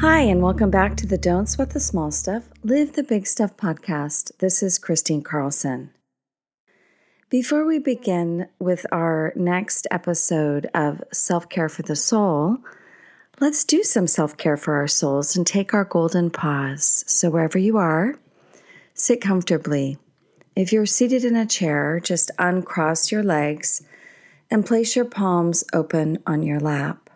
Hi, and welcome back to the Don't Sweat the Small Stuff, Live the Big Stuff podcast. This is Kristine Carlson. Before we begin with our next episode of Self Care for the Soul, let's do some self care for our souls and take our golden pause. So, wherever you are, sit comfortably. If you're seated in a chair, just uncross your legs and place your palms open on your lap.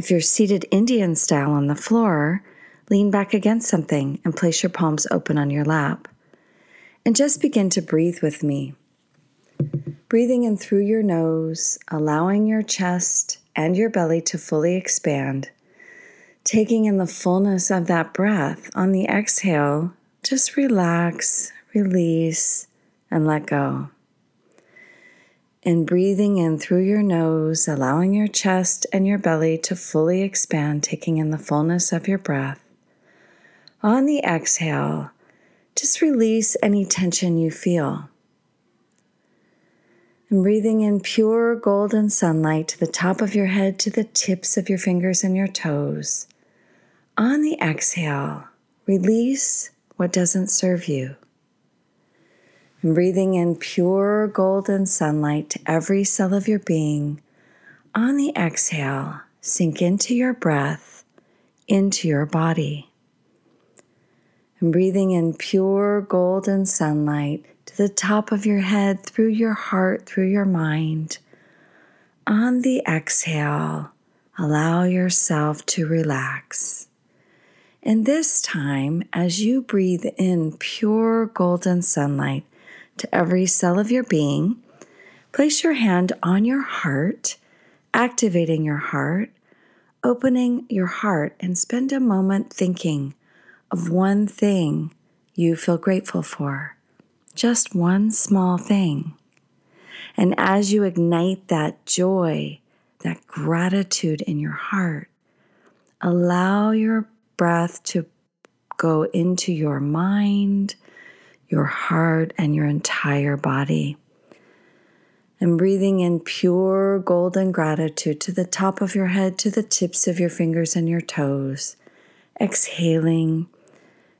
If you're seated Indian style on the floor, lean back against something and place your palms open on your lap. And just begin to breathe with me. Breathing in through your nose, allowing your chest and your belly to fully expand. Taking in the fullness of that breath. On the exhale, just relax, release, and let go and breathing in through your nose, allowing your chest and your belly to fully expand, taking in the fullness of your breath. On the exhale, just release any tension you feel. And breathing in pure golden sunlight to the top of your head, to the tips of your fingers and your toes. On the exhale, release what doesn't serve you and breathing in pure golden sunlight to every cell of your being. On the exhale, sink into your breath, into your body. And breathing in pure golden sunlight to the top of your head, through your heart, through your mind. On the exhale, allow yourself to relax. And this time, as you breathe in pure golden sunlight, to every cell of your being. Place your hand on your heart, activating your heart, opening your heart, and spend a moment thinking of one thing you feel grateful for. Just one small thing. And as you ignite that joy, that gratitude in your heart, allow your breath to go into your mind, your heart, and your entire body. And breathing in pure golden gratitude to the top of your head, to the tips of your fingers and your toes. Exhaling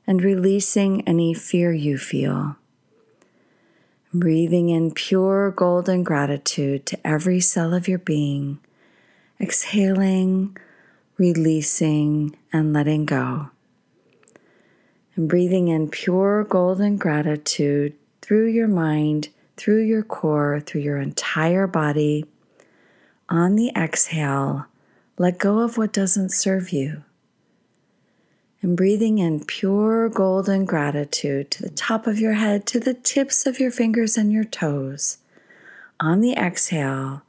and releasing any fear you feel. Breathing in pure golden gratitude to every cell of your being. Exhaling, releasing, and letting go and breathing in pure golden gratitude through your mind, through your core, through your entire body. On the exhale, let go of what doesn't serve you. And breathing in pure golden gratitude to the top of your head, to the tips of your fingers and your toes. On the exhale,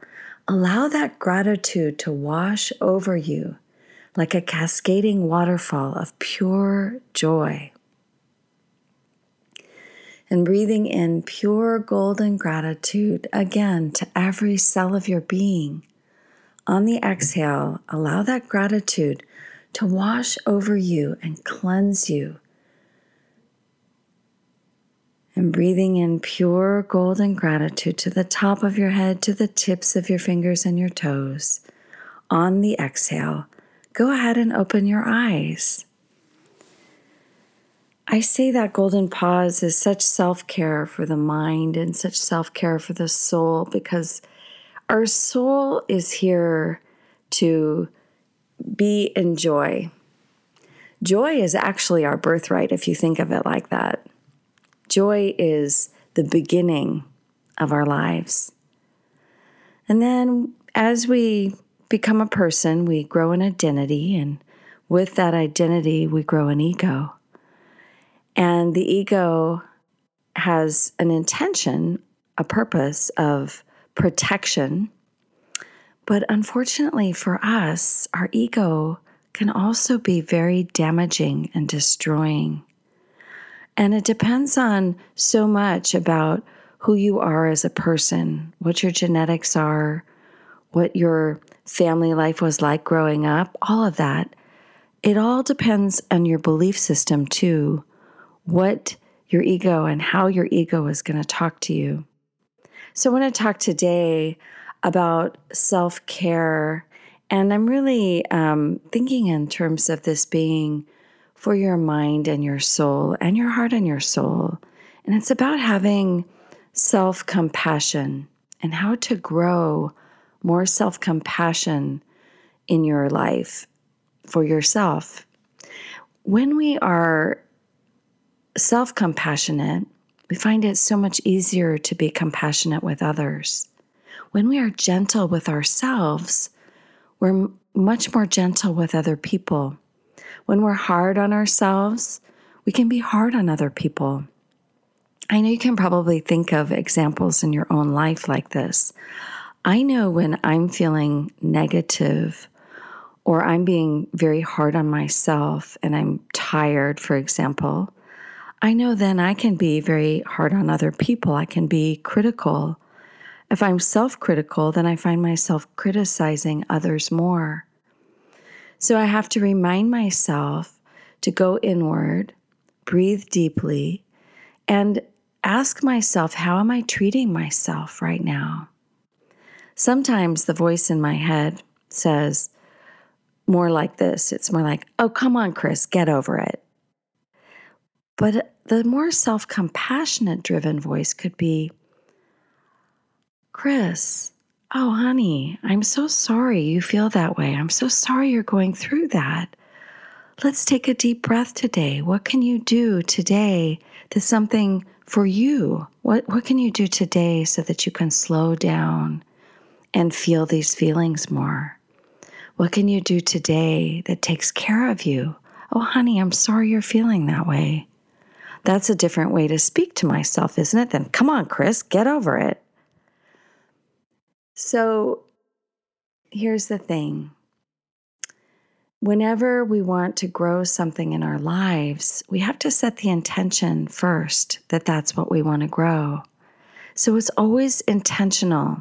allow that gratitude to wash over you like a cascading waterfall of pure joy and breathing in pure golden gratitude again to every cell of your being. On the exhale, allow that gratitude to wash over you and cleanse you. And breathing in pure golden gratitude to the top of your head, to the tips of your fingers and your toes. On the exhale, go ahead and open your eyes. I say that golden pause is such self care for the mind and such self care for the soul because our soul is here to be in joy. Joy is actually our birthright if you think of it like that. Joy is the beginning of our lives. And then as we become a person, we grow an identity, and with that identity, we grow an ego. And the ego has an intention, a purpose of protection. But unfortunately for us, our ego can also be very damaging and destroying. And it depends on so much about who you are as a person, what your genetics are, what your family life was like growing up, all of that. It all depends on your belief system, too, what your ego and how your ego is going to talk to you. So, I want to talk today about self care. And I'm really um, thinking in terms of this being for your mind and your soul and your heart and your soul. And it's about having self compassion and how to grow more self compassion in your life for yourself. When we are self compassionate, we find it so much easier to be compassionate with others. When we are gentle with ourselves, we're much more gentle with other people. When we're hard on ourselves, we can be hard on other people. I know you can probably think of examples in your own life like this. I know when I'm feeling negative or I'm being very hard on myself and I'm tired, for example, I know then I can be very hard on other people. I can be critical. If I'm self critical, then I find myself criticizing others more. So I have to remind myself to go inward, breathe deeply, and ask myself, how am I treating myself right now? Sometimes the voice in my head says more like this it's more like, oh, come on, Chris, get over it. But the more self compassionate driven voice could be, Chris, oh, honey, I'm so sorry you feel that way. I'm so sorry you're going through that. Let's take a deep breath today. What can you do today to something for you? What, what can you do today so that you can slow down and feel these feelings more? What can you do today that takes care of you? Oh, honey, I'm sorry you're feeling that way. That's a different way to speak to myself, isn't it? Then come on, Chris, get over it. So here's the thing whenever we want to grow something in our lives, we have to set the intention first that that's what we want to grow. So it's always intentional.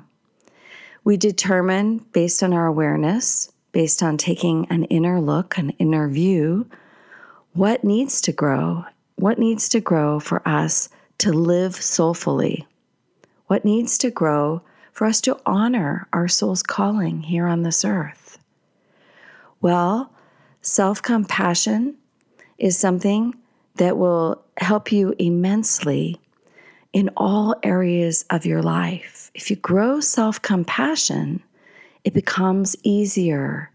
We determine based on our awareness, based on taking an inner look, an inner view, what needs to grow, what needs to grow for us to live soulfully, what needs to grow for us to honor our soul's calling here on this earth. Well, self compassion is something that will help you immensely in all areas of your life. If you grow self compassion, it becomes easier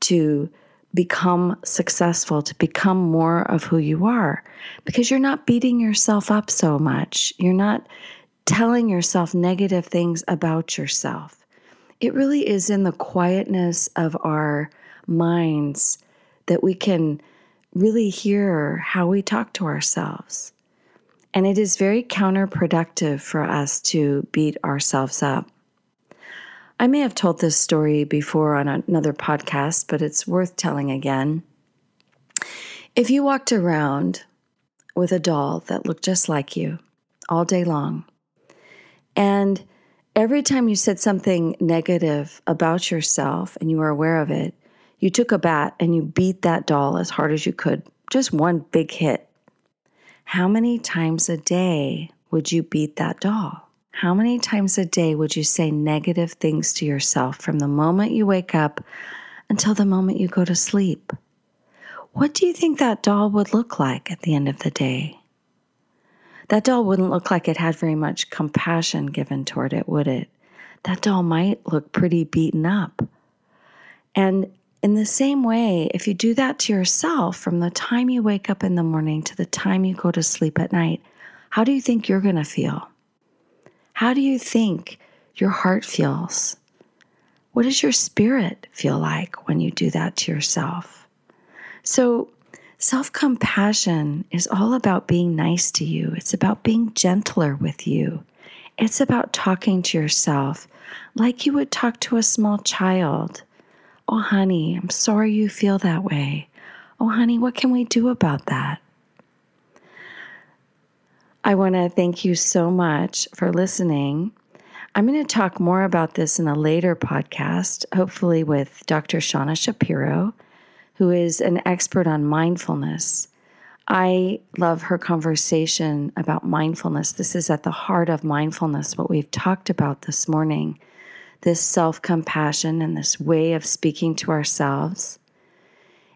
to become successful, to become more of who you are, because you're not beating yourself up so much. You're not telling yourself negative things about yourself. It really is in the quietness of our minds that we can really hear how we talk to ourselves. And it is very counterproductive for us to beat ourselves up. I may have told this story before on another podcast, but it's worth telling again. If you walked around with a doll that looked just like you all day long, and every time you said something negative about yourself and you were aware of it, you took a bat and you beat that doll as hard as you could, just one big hit. How many times a day would you beat that doll? How many times a day would you say negative things to yourself from the moment you wake up until the moment you go to sleep? What do you think that doll would look like at the end of the day? That doll wouldn't look like it had very much compassion given toward it, would it? That doll might look pretty beaten up. And in the same way, if you do that to yourself from the time you wake up in the morning to the time you go to sleep at night, how do you think you're going to feel? How do you think your heart feels? What does your spirit feel like when you do that to yourself? So, self compassion is all about being nice to you, it's about being gentler with you. It's about talking to yourself like you would talk to a small child Oh, honey, I'm sorry you feel that way. Oh, honey, what can we do about that? I want to thank you so much for listening. I'm going to talk more about this in a later podcast, hopefully with Dr. Shauna Shapiro, who is an expert on mindfulness. I love her conversation about mindfulness. This is at the heart of mindfulness, what we've talked about this morning this self compassion and this way of speaking to ourselves,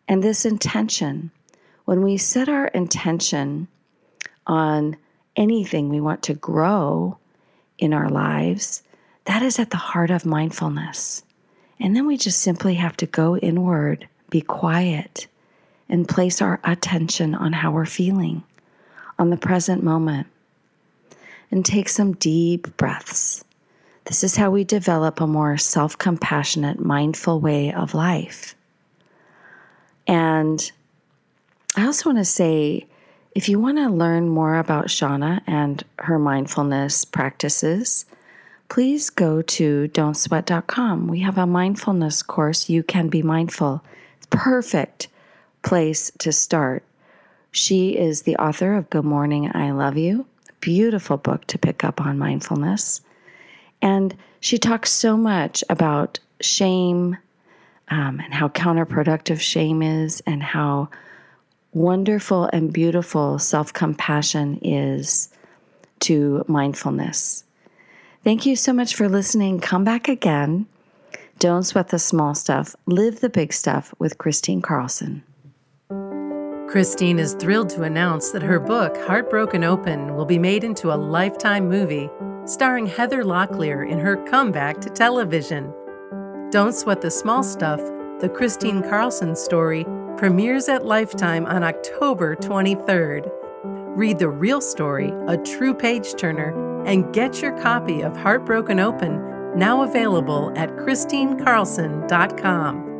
and this intention. When we set our intention on anything we want to grow in our lives, that is at the heart of mindfulness. And then we just simply have to go inward, be quiet, and place our attention on how we're feeling, on the present moment, and take some deep breaths. This is how we develop a more self compassionate, mindful way of life. And I also want to say if you want to learn more about Shauna and her mindfulness practices, please go to don'tsweat.com. We have a mindfulness course, You Can Be Mindful. It's perfect place to start. She is the author of Good Morning, I Love You, beautiful book to pick up on mindfulness. And she talks so much about shame um, and how counterproductive shame is and how wonderful and beautiful self compassion is to mindfulness. Thank you so much for listening. Come back again. Don't sweat the small stuff, live the big stuff with Kristine Carlson. Kristine is thrilled to announce that her book, Heartbroken Open, will be made into a lifetime movie starring Heather Locklear in her comeback to television. Don't Sweat the Small Stuff, the Kristine Carlson story, premieres at Lifetime on October 23rd. Read the real story, a true page turner, and get your copy of Heartbroken Open, now available at KristineCarlson.com.